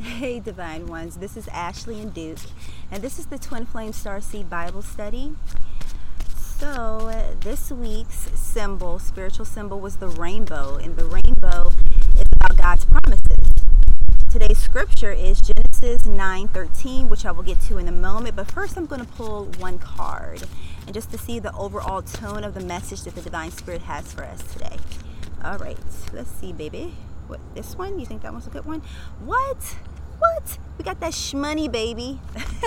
Hey, Divine Ones. This is Ashley and Duke, and this is the Twin Flame Star Seed Bible Study. So, this week's symbol, spiritual symbol, was the rainbow, and the rainbow is about God's promises. Today's scripture is Genesis 9:13, which I will get to in a moment. But first, I'm going to pull one card, and just to see the overall tone of the message that the Divine Spirit has for us today. All right, let's see, baby. What this one? You think that one's a good one? What? What? We got that shmoney, baby.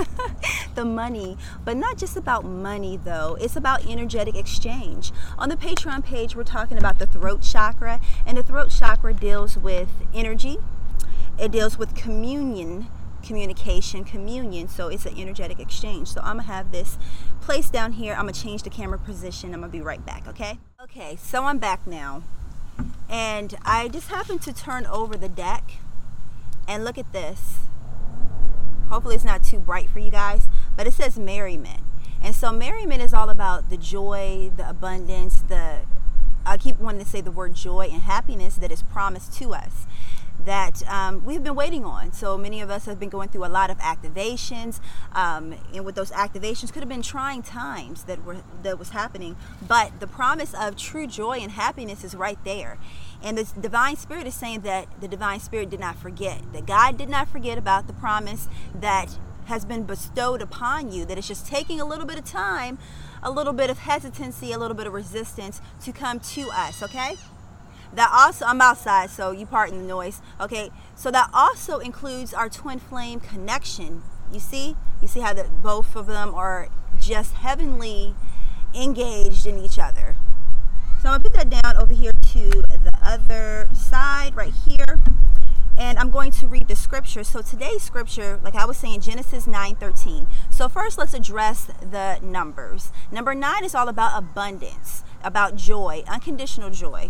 the money. But not just about money, though. It's about energetic exchange. On the Patreon page, we're talking about the throat chakra, and the throat chakra deals with energy, it deals with communion, communication, communion. So it's an energetic exchange. So I'm to have this placed down here. I'm to change the camera position. I'm to be right back, okay? Okay, so I'm back now. And I just happened to turn over the deck and look at this. Hopefully, it's not too bright for you guys, but it says merriment. And so, merriment is all about the joy, the abundance, the I keep wanting to say the word joy and happiness that is promised to us that um, we've been waiting on. So many of us have been going through a lot of activations, um, and with those activations, could have been trying times that were that was happening. But the promise of true joy and happiness is right there. And the divine spirit is saying that the divine spirit did not forget, that God did not forget about the promise that has been bestowed upon you, that it's just taking a little bit of time, a little bit of hesitancy, a little bit of resistance to come to us, okay? That also, I'm outside, so you pardon the noise. Okay, so that also includes our twin flame connection. You see, you see how that both of them are just heavenly engaged in each other. So I'm gonna put that down over here to the other side, right here. And I'm going to read the scripture. So today's scripture, like I was saying, Genesis 9:13. So first let's address the numbers. Number nine is all about abundance, about joy, unconditional joy.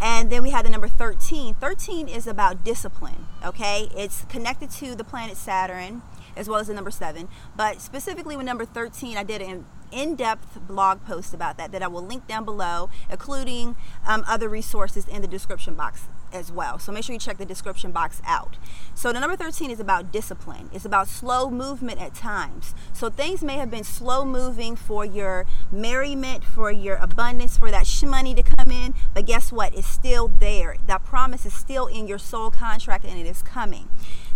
And then we have the number 13. 13 is about discipline, okay? It's connected to the planet Saturn as well as the number 7. But specifically with number 13, I did an in-depth blog post about that that I will link down below, including um, other resources in the description box as well. So make sure you check the description box out. So the number 13 is about discipline. It's about slow movement at times. So things may have been slow moving for your merriment, for your abundance, for that money to come in, but guess what? It's still there. That promise is still in your soul contract and it is coming.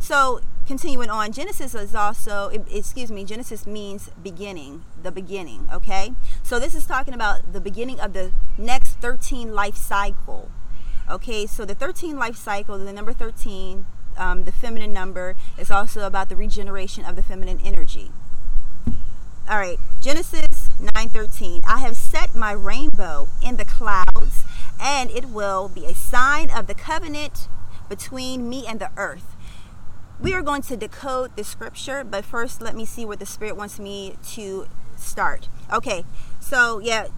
So continuing on, Genesis is also, excuse me, Genesis means beginning, the beginning, okay? So this is talking about the beginning of the next 13 life cycle Okay, so the 13 life cycle, the number 13, um, the feminine number, is also about the regeneration of the feminine energy. All right, Genesis 9:13. I have set my rainbow in the clouds, and it will be a sign of the covenant between me and the earth. We are going to decode the scripture, but first let me see where the spirit wants me to start. Okay, so yeah,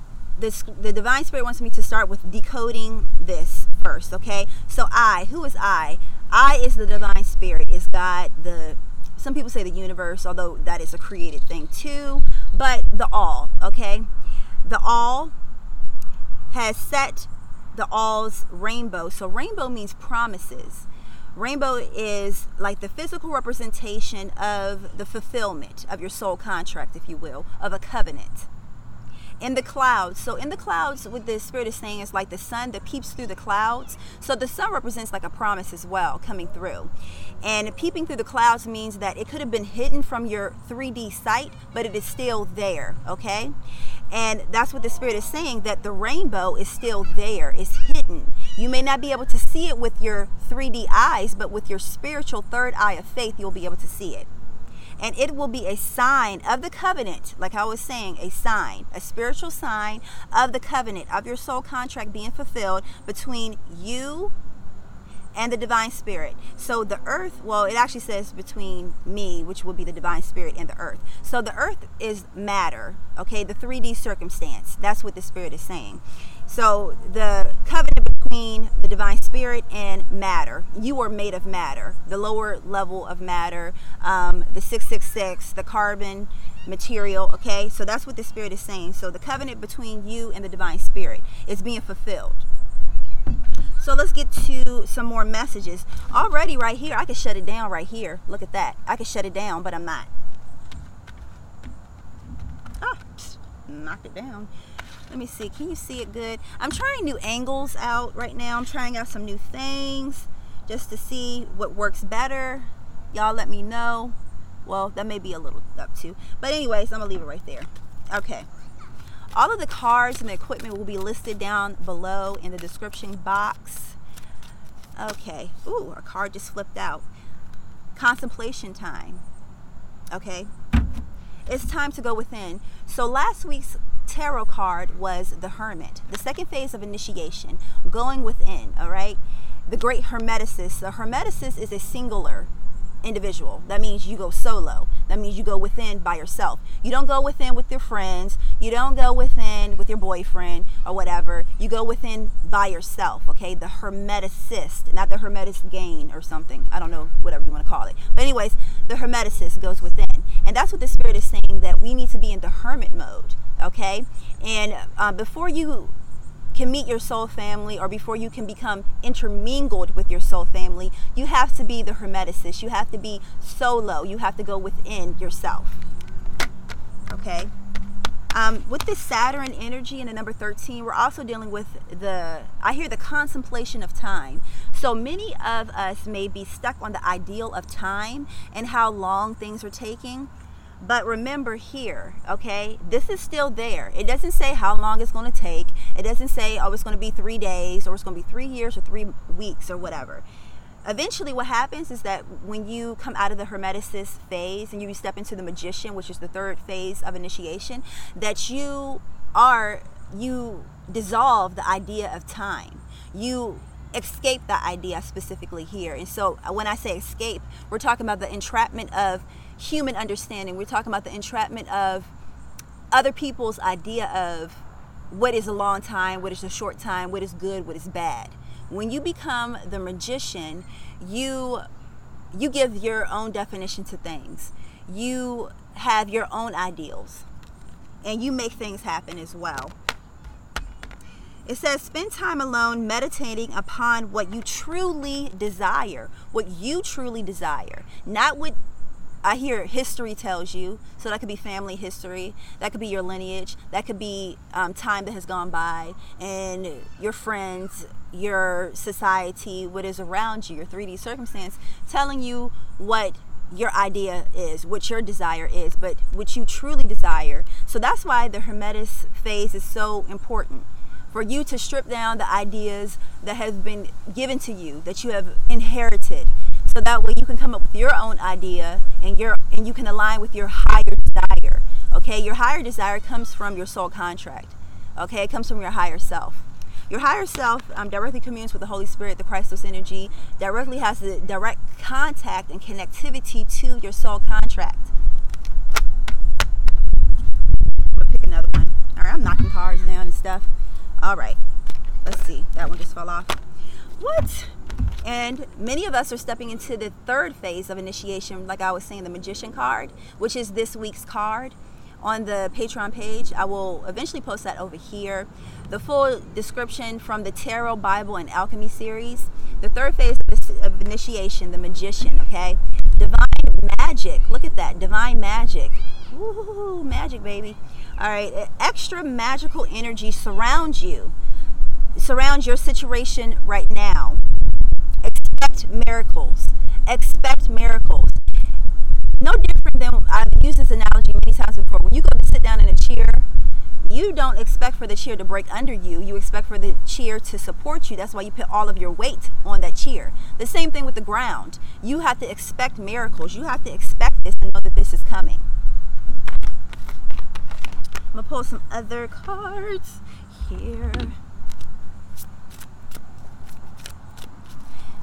this the divine spirit wants me to start with decoding this first okay? So i who is i? I is the divine spirit is god the some people say the universe although that is a created thing too but the all okay? The all has set the all's rainbow so rainbow means promises rainbow is like the physical representation of the fulfillment of your soul contract if you will of a covenant in the clouds. So in the clouds, what the spirit is saying is like the sun that peeps through the clouds. So the sun represents like a promise as well coming through. And peeping through the clouds means that it could have been hidden from your 3D sight, but it is still there, okay? And that's what the spirit is saying that the rainbow is still there, it's hidden. You may not be able to see it with your 3D eyes, but with your spiritual third eye of faith, you'll be able to see it and it will be a sign of the covenant, like I was saying, a sign, a spiritual sign of the covenant, of your soul contract being fulfilled between you and the divine spirit. So the earth, well, it actually says between me, which will be the divine spirit, and the earth. So the earth is matter, okay, the 3D circumstance. That's what the spirit is saying. So the covenant between the divine spirit and matter, you are made of matter, the lower level of matter, um, the 666, the carbon material, okay? So that's what the spirit is saying. So the covenant between you and the divine spirit is being fulfilled. So let's get to some more messages. Already, right here, I can shut it down right here. Look at that. I can shut it down, but I'm not. Ah, knocked it down. Let me see. Can you see it good? I'm trying new angles out right now. I'm trying out some new things just to see what works better. Y'all let me know. Well, that may be a little up too. But anyways, I'm to leave it right there. Okay. All of the cards and the equipment will be listed down below in the description box. Okay. Ooh, a card just flipped out. Contemplation time. Okay. It's time to go within. So last week's tarot card was the Hermit, the second phase of initiation, going within, all right? The great Hermeticist. The Hermeticist is a singular individual. That means you go solo. That means you go within by yourself. You don't go within with your friends. You don't go within with your boyfriend or whatever. You go within by yourself, okay? The hermeticist, not the hermetic gain or something. I don't know, whatever you want to call it. But, anyways, the hermeticist goes within. And that's what the Spirit is saying that we need to be in the hermit mode, okay? And uh, before you can meet your soul family or before you can become intermingled with your soul family, you have to be the hermeticist. You have to be solo. You have to go within yourself. Okay? Um, with this Saturn energy in the number 13, we're also dealing with the, I hear the contemplation of time. So many of us may be stuck on the ideal of time and how long things are taking. But remember here, okay, this is still there. It doesn't say how long it's going to take. It doesn't say, oh, it's going to be three days or it's going to be three years or three weeks or whatever. Eventually, what happens is that when you come out of the Hermeticist phase and you step into the Magician, which is the third phase of initiation, that you are, you dissolve the idea of time. You escape that idea specifically here. And so uh, when I say escape, we're talking about the entrapment of human understanding. We're talking about the entrapment of other people's idea of what is a long time, what is a short time, what is good, what is bad. When you become the magician, you you give your own definition to things. You have your own ideals. And you make things happen as well. It says, spend time alone meditating upon what you truly desire. What you truly desire. Not what I hear history tells you, so that could be family history, that could be your lineage, that could be um, time that has gone by, and your friends, your society, what is around you, your 3D circumstance, telling you what your idea is, what your desire is, but what you truly desire. So that's why the Hermetic phase is so important. For you to strip down the ideas that have been given to you, that you have inherited, so that way you can come up with your own idea and your and you can align with your higher desire okay your higher desire comes from your soul contract okay it comes from your higher self your higher self um, directly communes with the Holy Spirit, the Christos energy, directly has the direct contact and connectivity to your soul contract. I'm gonna pick another one. All right, I'm knocking cards down and stuff. All right, let's see. That one just fell off. What? And many of us are stepping into the third phase of initiation, like I was saying, the Magician card, which is this week's card on the Patreon page. I will eventually post that over here. The full description from the Tarot, Bible, and Alchemy series. The third phase of initiation, the Magician, okay? Divine magic. Look at that. Divine magic. Ooh, magic, baby. All right. Extra magical energy surrounds you, surrounds your situation right now expect miracles. Expect miracles. No different than I've used this analogy many times before. When you go to sit down in a chair, you don't expect for the chair to break under you. You expect for the chair to support you. That's why you put all of your weight on that chair. The same thing with the ground. You have to expect miracles. You have to expect this and know that this is coming. I'm going to pull some other cards here.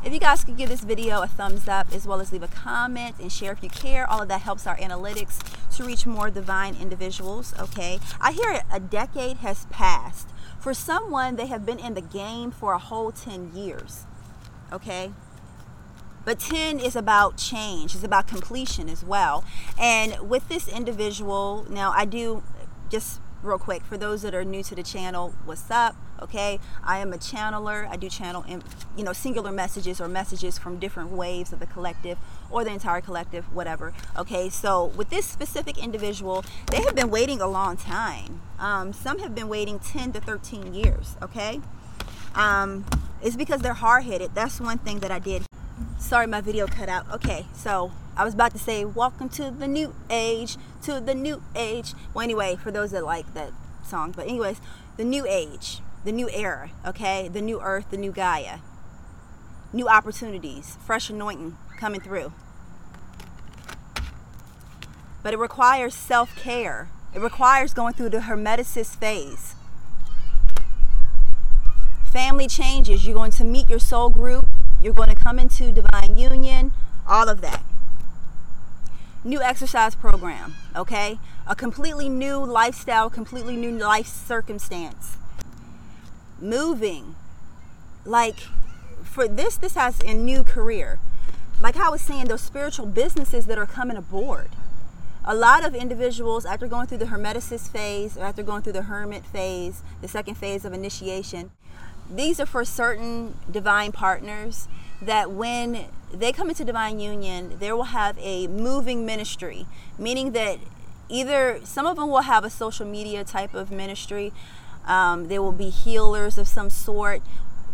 If you guys could give this video a thumbs up as well as leave a comment and share if you care, all of that helps our analytics to reach more divine individuals, okay? I hear a decade has passed. For someone, they have been in the game for a whole 10 years, okay? But 10 is about change, it's about completion as well. And with this individual, now I do just real quick for those that are new to the channel what's up okay? I am a channeler. I do channel you know singular messages or messages from different waves of the collective or the entire collective whatever okay? So with this specific individual they have been waiting a long time. Um, some have been waiting 10 to 13 years okay? Um, it's because they're hard-headed. That's one thing that i did. Sorry my video cut out. Okay so i was about to say welcome to the new age to the new age. Well anyway for those that like that song but anyways the new age the new era okay? The new earth the new gaia. New opportunities fresh anointing coming through. But it requires self-care. It requires going through the hermeticist phase. Family changes. You're going to meet your soul group. You're going to come into divine union, all of that. New exercise program, okay? A completely new lifestyle, completely new life circumstance. Moving. Like for this, this has a new career. Like I was saying, those spiritual businesses that are coming aboard. A lot of individuals, after going through the hermeticist phase, or after going through the hermit phase, the second phase of initiation, these are for certain divine partners that when they come into divine union, they will have a moving ministry, meaning that either some of them will have a social media type of ministry, um, they will be healers of some sort,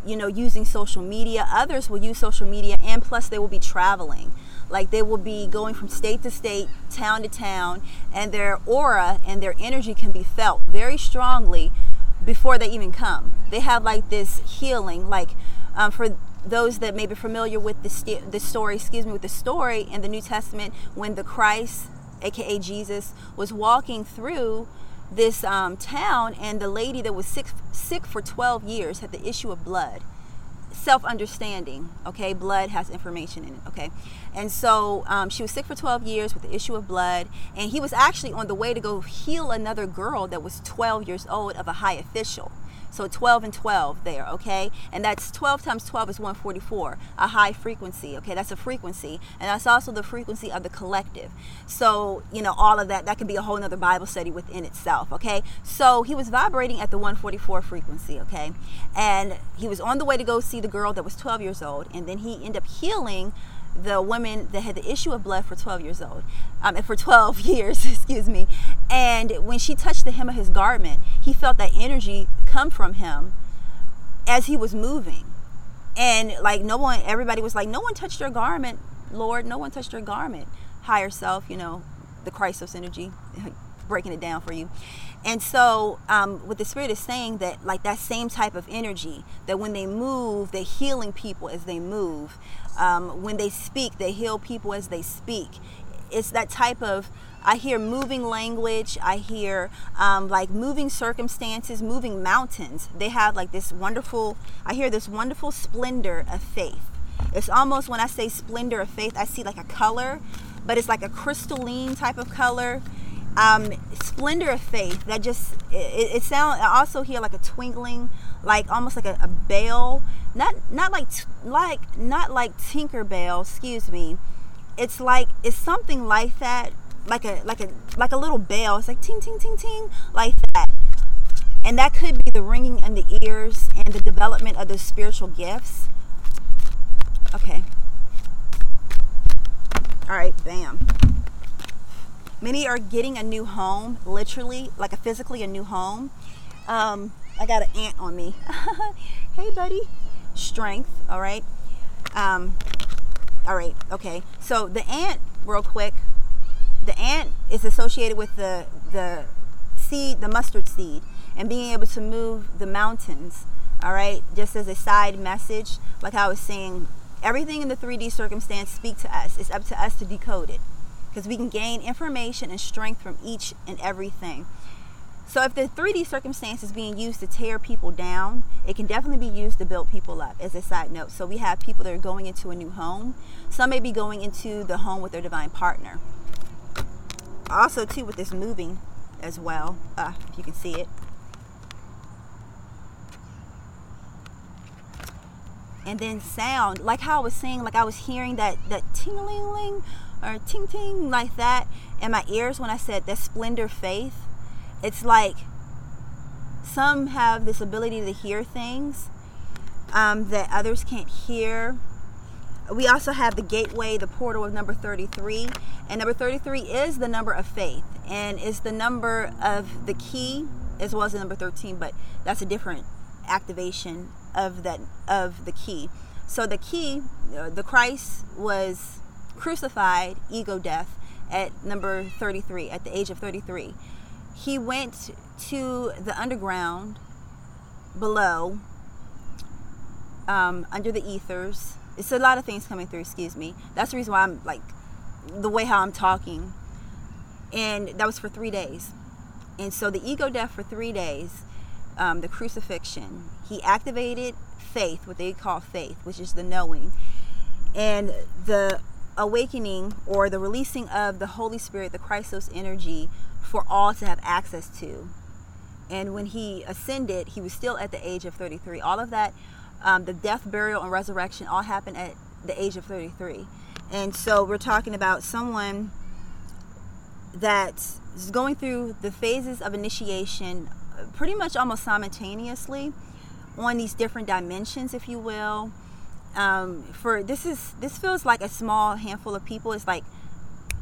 you know, using social media. Others will use social media, and plus, they will be traveling. Like they will be going from state to state, town to town, and their aura and their energy can be felt very strongly before they even come. They have like this healing, like um, for those that may be familiar with the, st- the story, excuse me, with the story in the New Testament when the Christ, aka Jesus, was walking through this um, town and the lady that was sick, sick for 12 years had the issue of blood self understanding. Okay, blood has information in it. Okay, and so um, she was sick for 12 years with the issue of blood, and he was actually on the way to go heal another girl that was 12 years old of a high official. So 12 and 12 there, okay? And that's 12 times 12 is 144, a high frequency, okay? That's a frequency. And that's also the frequency of the collective. So, you know, all of that, that could be a whole other Bible study within itself, okay? So he was vibrating at the 144 frequency, okay? And he was on the way to go see the girl that was 12 years old, and then he ended up healing the woman that had the issue of blood for 12 years old, um, for 12 years, excuse me. And when she touched the hem of his garment, he felt that energy come from him as he was moving. And like no one, everybody was like, no one touched your garment, Lord. No one touched your garment. Higher self, you know, the Christos energy, breaking it down for you. And so, um, what the Spirit is saying that, like that same type of energy, that when they move, they're healing people as they move. Um, when they speak, they heal people as they speak. It's that type of I hear moving language. I hear um, like moving circumstances, moving mountains. They have like this wonderful, I hear this wonderful splendor of faith. It's almost when I say splendor of faith, I see like a color, but it's like a crystalline type of color. Um, splendor of faith that just it, it sounds I also hear like a twinkling like almost like a, a bell not not like like not like Tinker Bell excuse me it's like it's something like that like a like a like a little bell. It's like ting ting ting ting like that. And that could be the ringing in the ears and the development of the spiritual gifts. Okay. All right, bam. Many are getting a new home, literally, like a physically a new home. Um, I got an ant on me. hey, buddy. Strength, all right. Um, all right, okay. So the ant, real quick, the ant is associated with the the seed, the mustard seed, and being able to move the mountains. All right, just as a side message, like I was saying, everything in the 3D circumstance speak to us. It's up to us to decode it, because we can gain information and strength from each and everything. So if the 3D circumstance is being used to tear people down, it can definitely be used to build people up as a side note. So we have people that are going into a new home. Some may be going into the home with their divine partner also too with this moving as well uh, if you can see it and then sound like how I was saying like I was hearing that that ting-ling-ling or ting-ting like that in my ears when I said that splendor faith it's like some have this ability to hear things um, that others can't hear. We also have the gateway, the portal of number 33. And number 33 is the number of faith and is the number of the key as well as the number 13, but that's a different activation of that of the key. So the key, uh, the Christ was crucified, ego death, at number 33, at the age of 33. He went to the underground below, um, under the ethers. It's a lot of things coming through, excuse me. That's the reason why I'm like, the way how I'm talking. And that was for three days. And so the ego death for three days, um, the crucifixion, he activated faith, what they call faith, which is the knowing. And the awakening or the releasing of the Holy Spirit, the Christos energy, for all to have access to. And when he ascended, he was still at the age of 33. All of that, um, the death, burial, and resurrection, all happened at the age of 33. And so we're talking about someone that is going through the phases of initiation pretty much almost simultaneously on these different dimensions, if you will. Um, for this is this feels like a small handful of people. It's like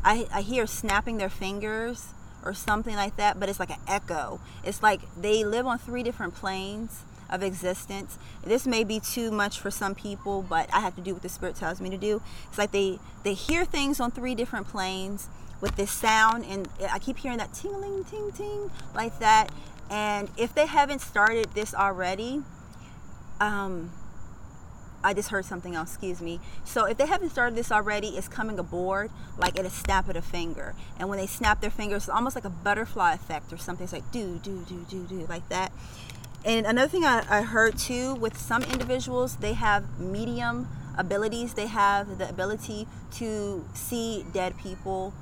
I, I hear snapping their fingers or something like that, but it's like an echo. It's like they live on three different planes of existence. This may be too much for some people, but I have to do what the spirit tells me to do. It's like they they hear things on three different planes with this sound, and I keep hearing that tingling, ting, ting, like that. And if they haven't started this already, um, I just heard something else, excuse me. So if they haven't started this already, it's coming aboard like at a snap of a finger. And when they snap their fingers, it's almost like a butterfly effect or something. It's like do, do, do, do, do, like that. And another thing I, I heard too with some individuals, they have medium abilities. They have the ability to see dead people,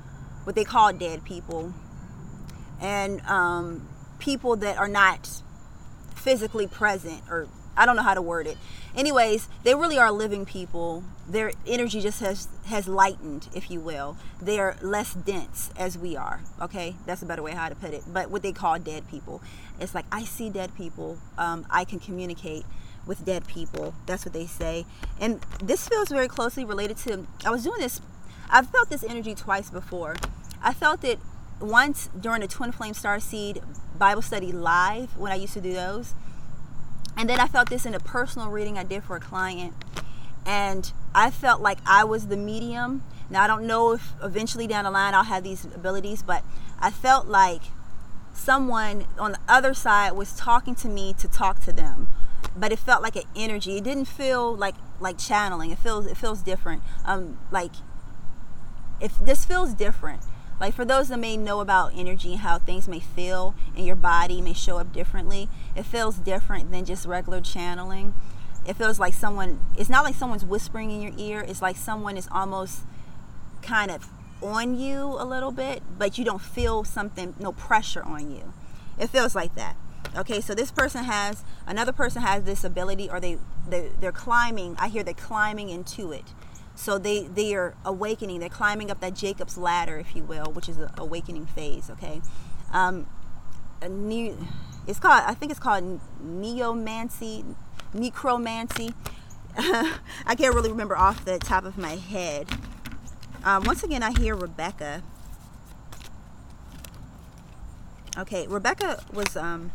what they call dead people, and um, people that are not physically present or I don't know how to word it. Anyways, they really are living people. Their energy just has has lightened, if you will. They're less dense as we are. Okay, that's a better way how to put it. But what they call dead people, it's like I see dead people. Um, I can communicate with dead people. That's what they say. And this feels very closely related to. I was doing this. I've felt this energy twice before. I felt it once during the Twin Flame Star Seed Bible study live when I used to do those and then I felt this in a personal reading I did for a client. And I felt like I was the medium. Now, I don't know if eventually down the line I'll have these abilities, but I felt like someone on the other side was talking to me to talk to them. But it felt like an energy. It didn't feel like like channeling. It feels it feels different. Um, like if this feels different like for those that may know about energy and how things may feel in your body may show up differently, it feels different than just regular channeling. It feels like someone, it's not like someone's whispering in your ear, it's like someone is almost kind of on you a little bit, but you don't feel something, no pressure on you. It feels like that. Okay, so this person has, another person has this ability, or they, they they're climbing. I hear they're climbing into it. So they they are awakening. They're climbing up that Jacob's ladder, if you will, which is the awakening phase. Okay, um, a new. It's called. I think it's called neomancy, necromancy. I can't really remember off the top of my head. Um, once again, I hear Rebecca. Okay, Rebecca was um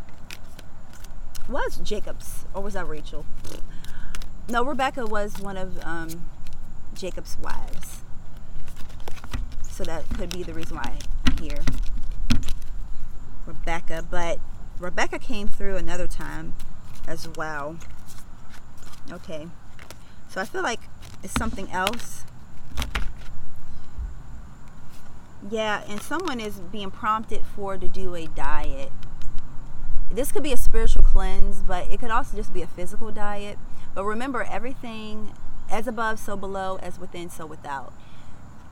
was Jacob's or was that Rachel? No, Rebecca was one of um Jacob's wives. So that could be the reason why I'm here. Rebecca, but Rebecca came through another time as well. Okay. So I feel like it's something else. Yeah, and someone is being prompted for to do a diet. This could be a spiritual cleanse, but it could also just be a physical diet. But remember, everything as above, so below, as within, so without.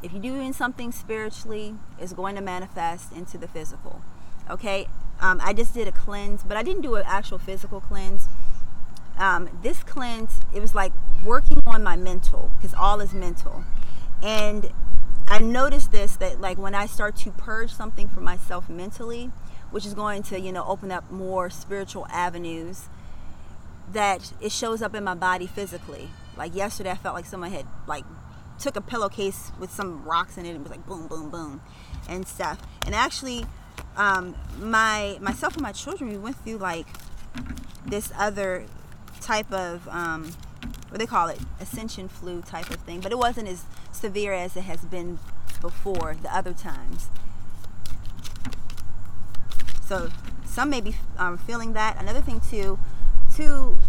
If you're doing something spiritually, it's going to manifest into the physical. Okay, um, I just did a cleanse, but I didn't do an actual physical cleanse. Um, this cleanse, it was like working on my mental, because all is mental. And I noticed this that, like, when I start to purge something for myself mentally, which is going to, you know, open up more spiritual avenues that it shows up in my body physically. Like yesterday, I felt like someone had like took a pillowcase with some rocks in it and was like boom, boom, boom, and stuff. And actually, um, my myself and my children, we went through like this other type of um, what they call it, ascension flu type of thing, but it wasn't as severe as it has been before the other times. So some may be um, feeling that. Another thing too, too,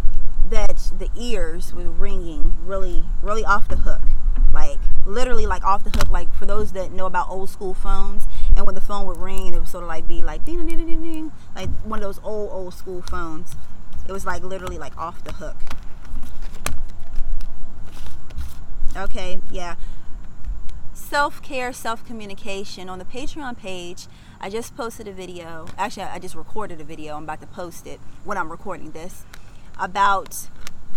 that the ears were ringing really, really off the hook, like literally like off the hook. Like for those that know about old school phones, and when the phone would ring, it would sort of like be like ding ding ding ding ding, like one of those old old school phones. It was like literally like off the hook. Okay, yeah. Self care, self communication. On the Patreon page, I just posted a video. Actually, I just recorded a video. I'm about to post it when I'm recording this about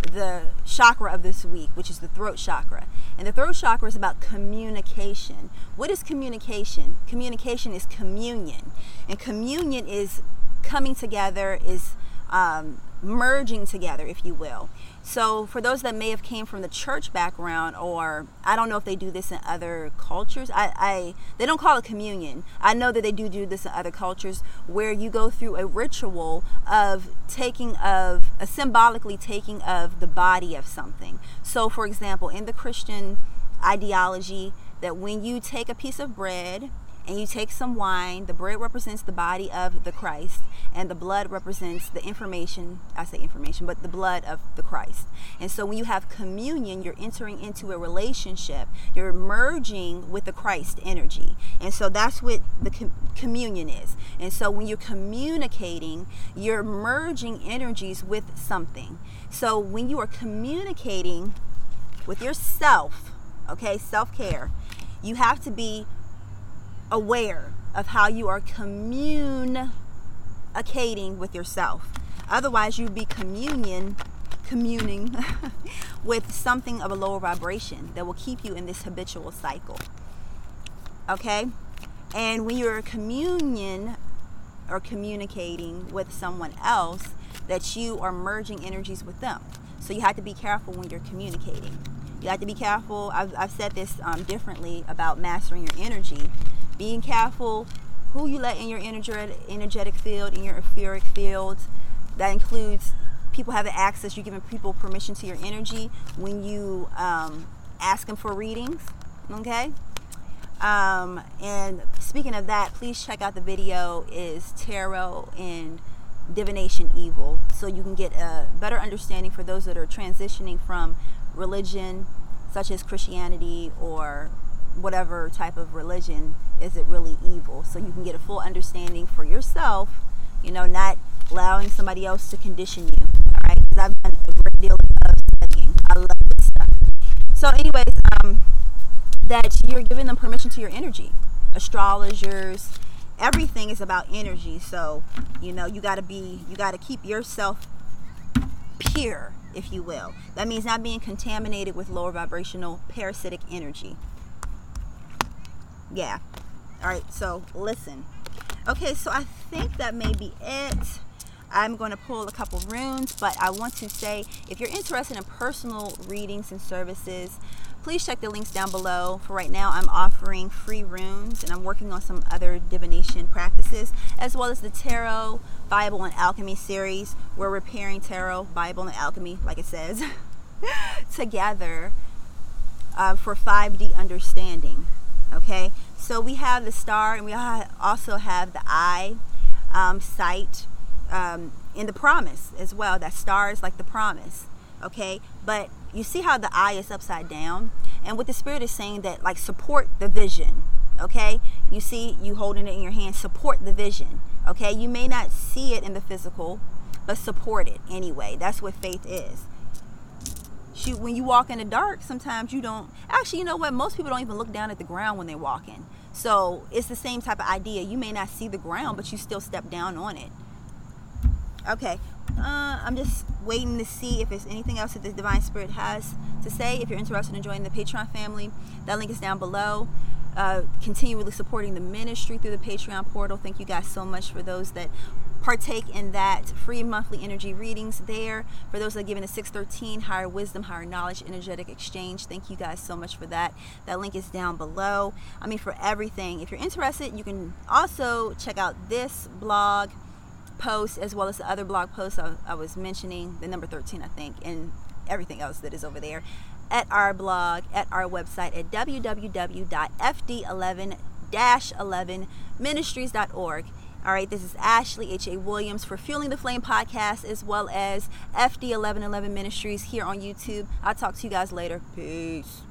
the chakra of this week, which is the throat chakra. And the throat chakra is about communication. What is communication? Communication is communion. And communion is coming together, is um, merging together, if you will. So for those that may have came from the church background, or I don't know if they do this in other cultures. I, I they don't call it communion. I know that they do do this in other cultures where you go through a ritual of taking of a symbolically taking of the body of something. So for example, in the Christian ideology, that when you take a piece of bread and you take some wine. The bread represents the body of the Christ, and the blood represents the information. I say information, but the blood of the Christ. And so when you have communion, you're entering into a relationship. You're merging with the Christ energy. And so that's what the com- communion is. And so when you're communicating, you're merging energies with something. So when you are communicating with yourself, okay, self care, you have to be aware of how you are communicating with yourself. Otherwise, you'd be communion, communing with something of a lower vibration that will keep you in this habitual cycle. Okay? And when you're communion or communicating with someone else, that you are merging energies with them. So you have to be careful when you're communicating. You have to be careful. I've, I've said this um, differently about mastering your energy being careful who you let in your energetic, field, in your etheric field. That includes people having access, you're giving people permission to your energy when you um, ask them for readings, okay? Um, and speaking of that, please check out the video is Tarot and Divination Evil so you can get a better understanding for those that are transitioning from religion such as Christianity or whatever type of religion is it really evil? So you can get a full understanding for yourself you know not allowing somebody else to condition you all right because i've done a great deal of studying. I love this stuff. So anyways um that you're giving them permission to your energy. Astrologers everything is about energy. So you know you got to be you got to keep yourself pure if you will. That means not being contaminated with lower vibrational parasitic energy yeah. All right, so listen. Okay, so I think that may be it. I'm going to pull a couple runes, but I want to say if you're interested in personal readings and services, please check the links down below. For right now, I'm offering free runes and I'm working on some other divination practices, as well as the Tarot, Bible, and Alchemy series. We're repairing Tarot, Bible, and Alchemy, like it says, together uh, for 5D understanding. Okay, so we have the star and we also have the eye um, sight um, in the promise as well. That star is like the promise. Okay, but you see how the eye is upside down, and what the spirit is saying that like support the vision. Okay, you see you holding it in your hand, support the vision. Okay, you may not see it in the physical, but support it anyway. That's what faith is shoot when you walk in the dark sometimes you don't actually you know what most people don't even look down at the ground when they're walking so it's the same type of idea. You may not see the ground but you still step down on it. Okay uh, i'm just waiting to see if there's anything else that the divine spirit has to say. If you're interested in joining the patreon family that link is down below. Uh, continually supporting the ministry through the Patreon portal. Thank you guys so much for those that partake in that free monthly energy readings there. For those that are giving the 613 Higher Wisdom, Higher Knowledge Energetic Exchange, thank you guys so much for that. That link is down below. I mean, for everything. If you're interested, you can also check out this blog post as well as the other blog posts I, I was mentioning, the number 13, I think, and everything else that is over there at our blog, at our website at www.fd11-11ministries.org. All right, this is Ashley H.A. Williams for Fueling the Flame podcast as well as FD1111 Ministries here on YouTube. I'll talk to you guys later. Peace.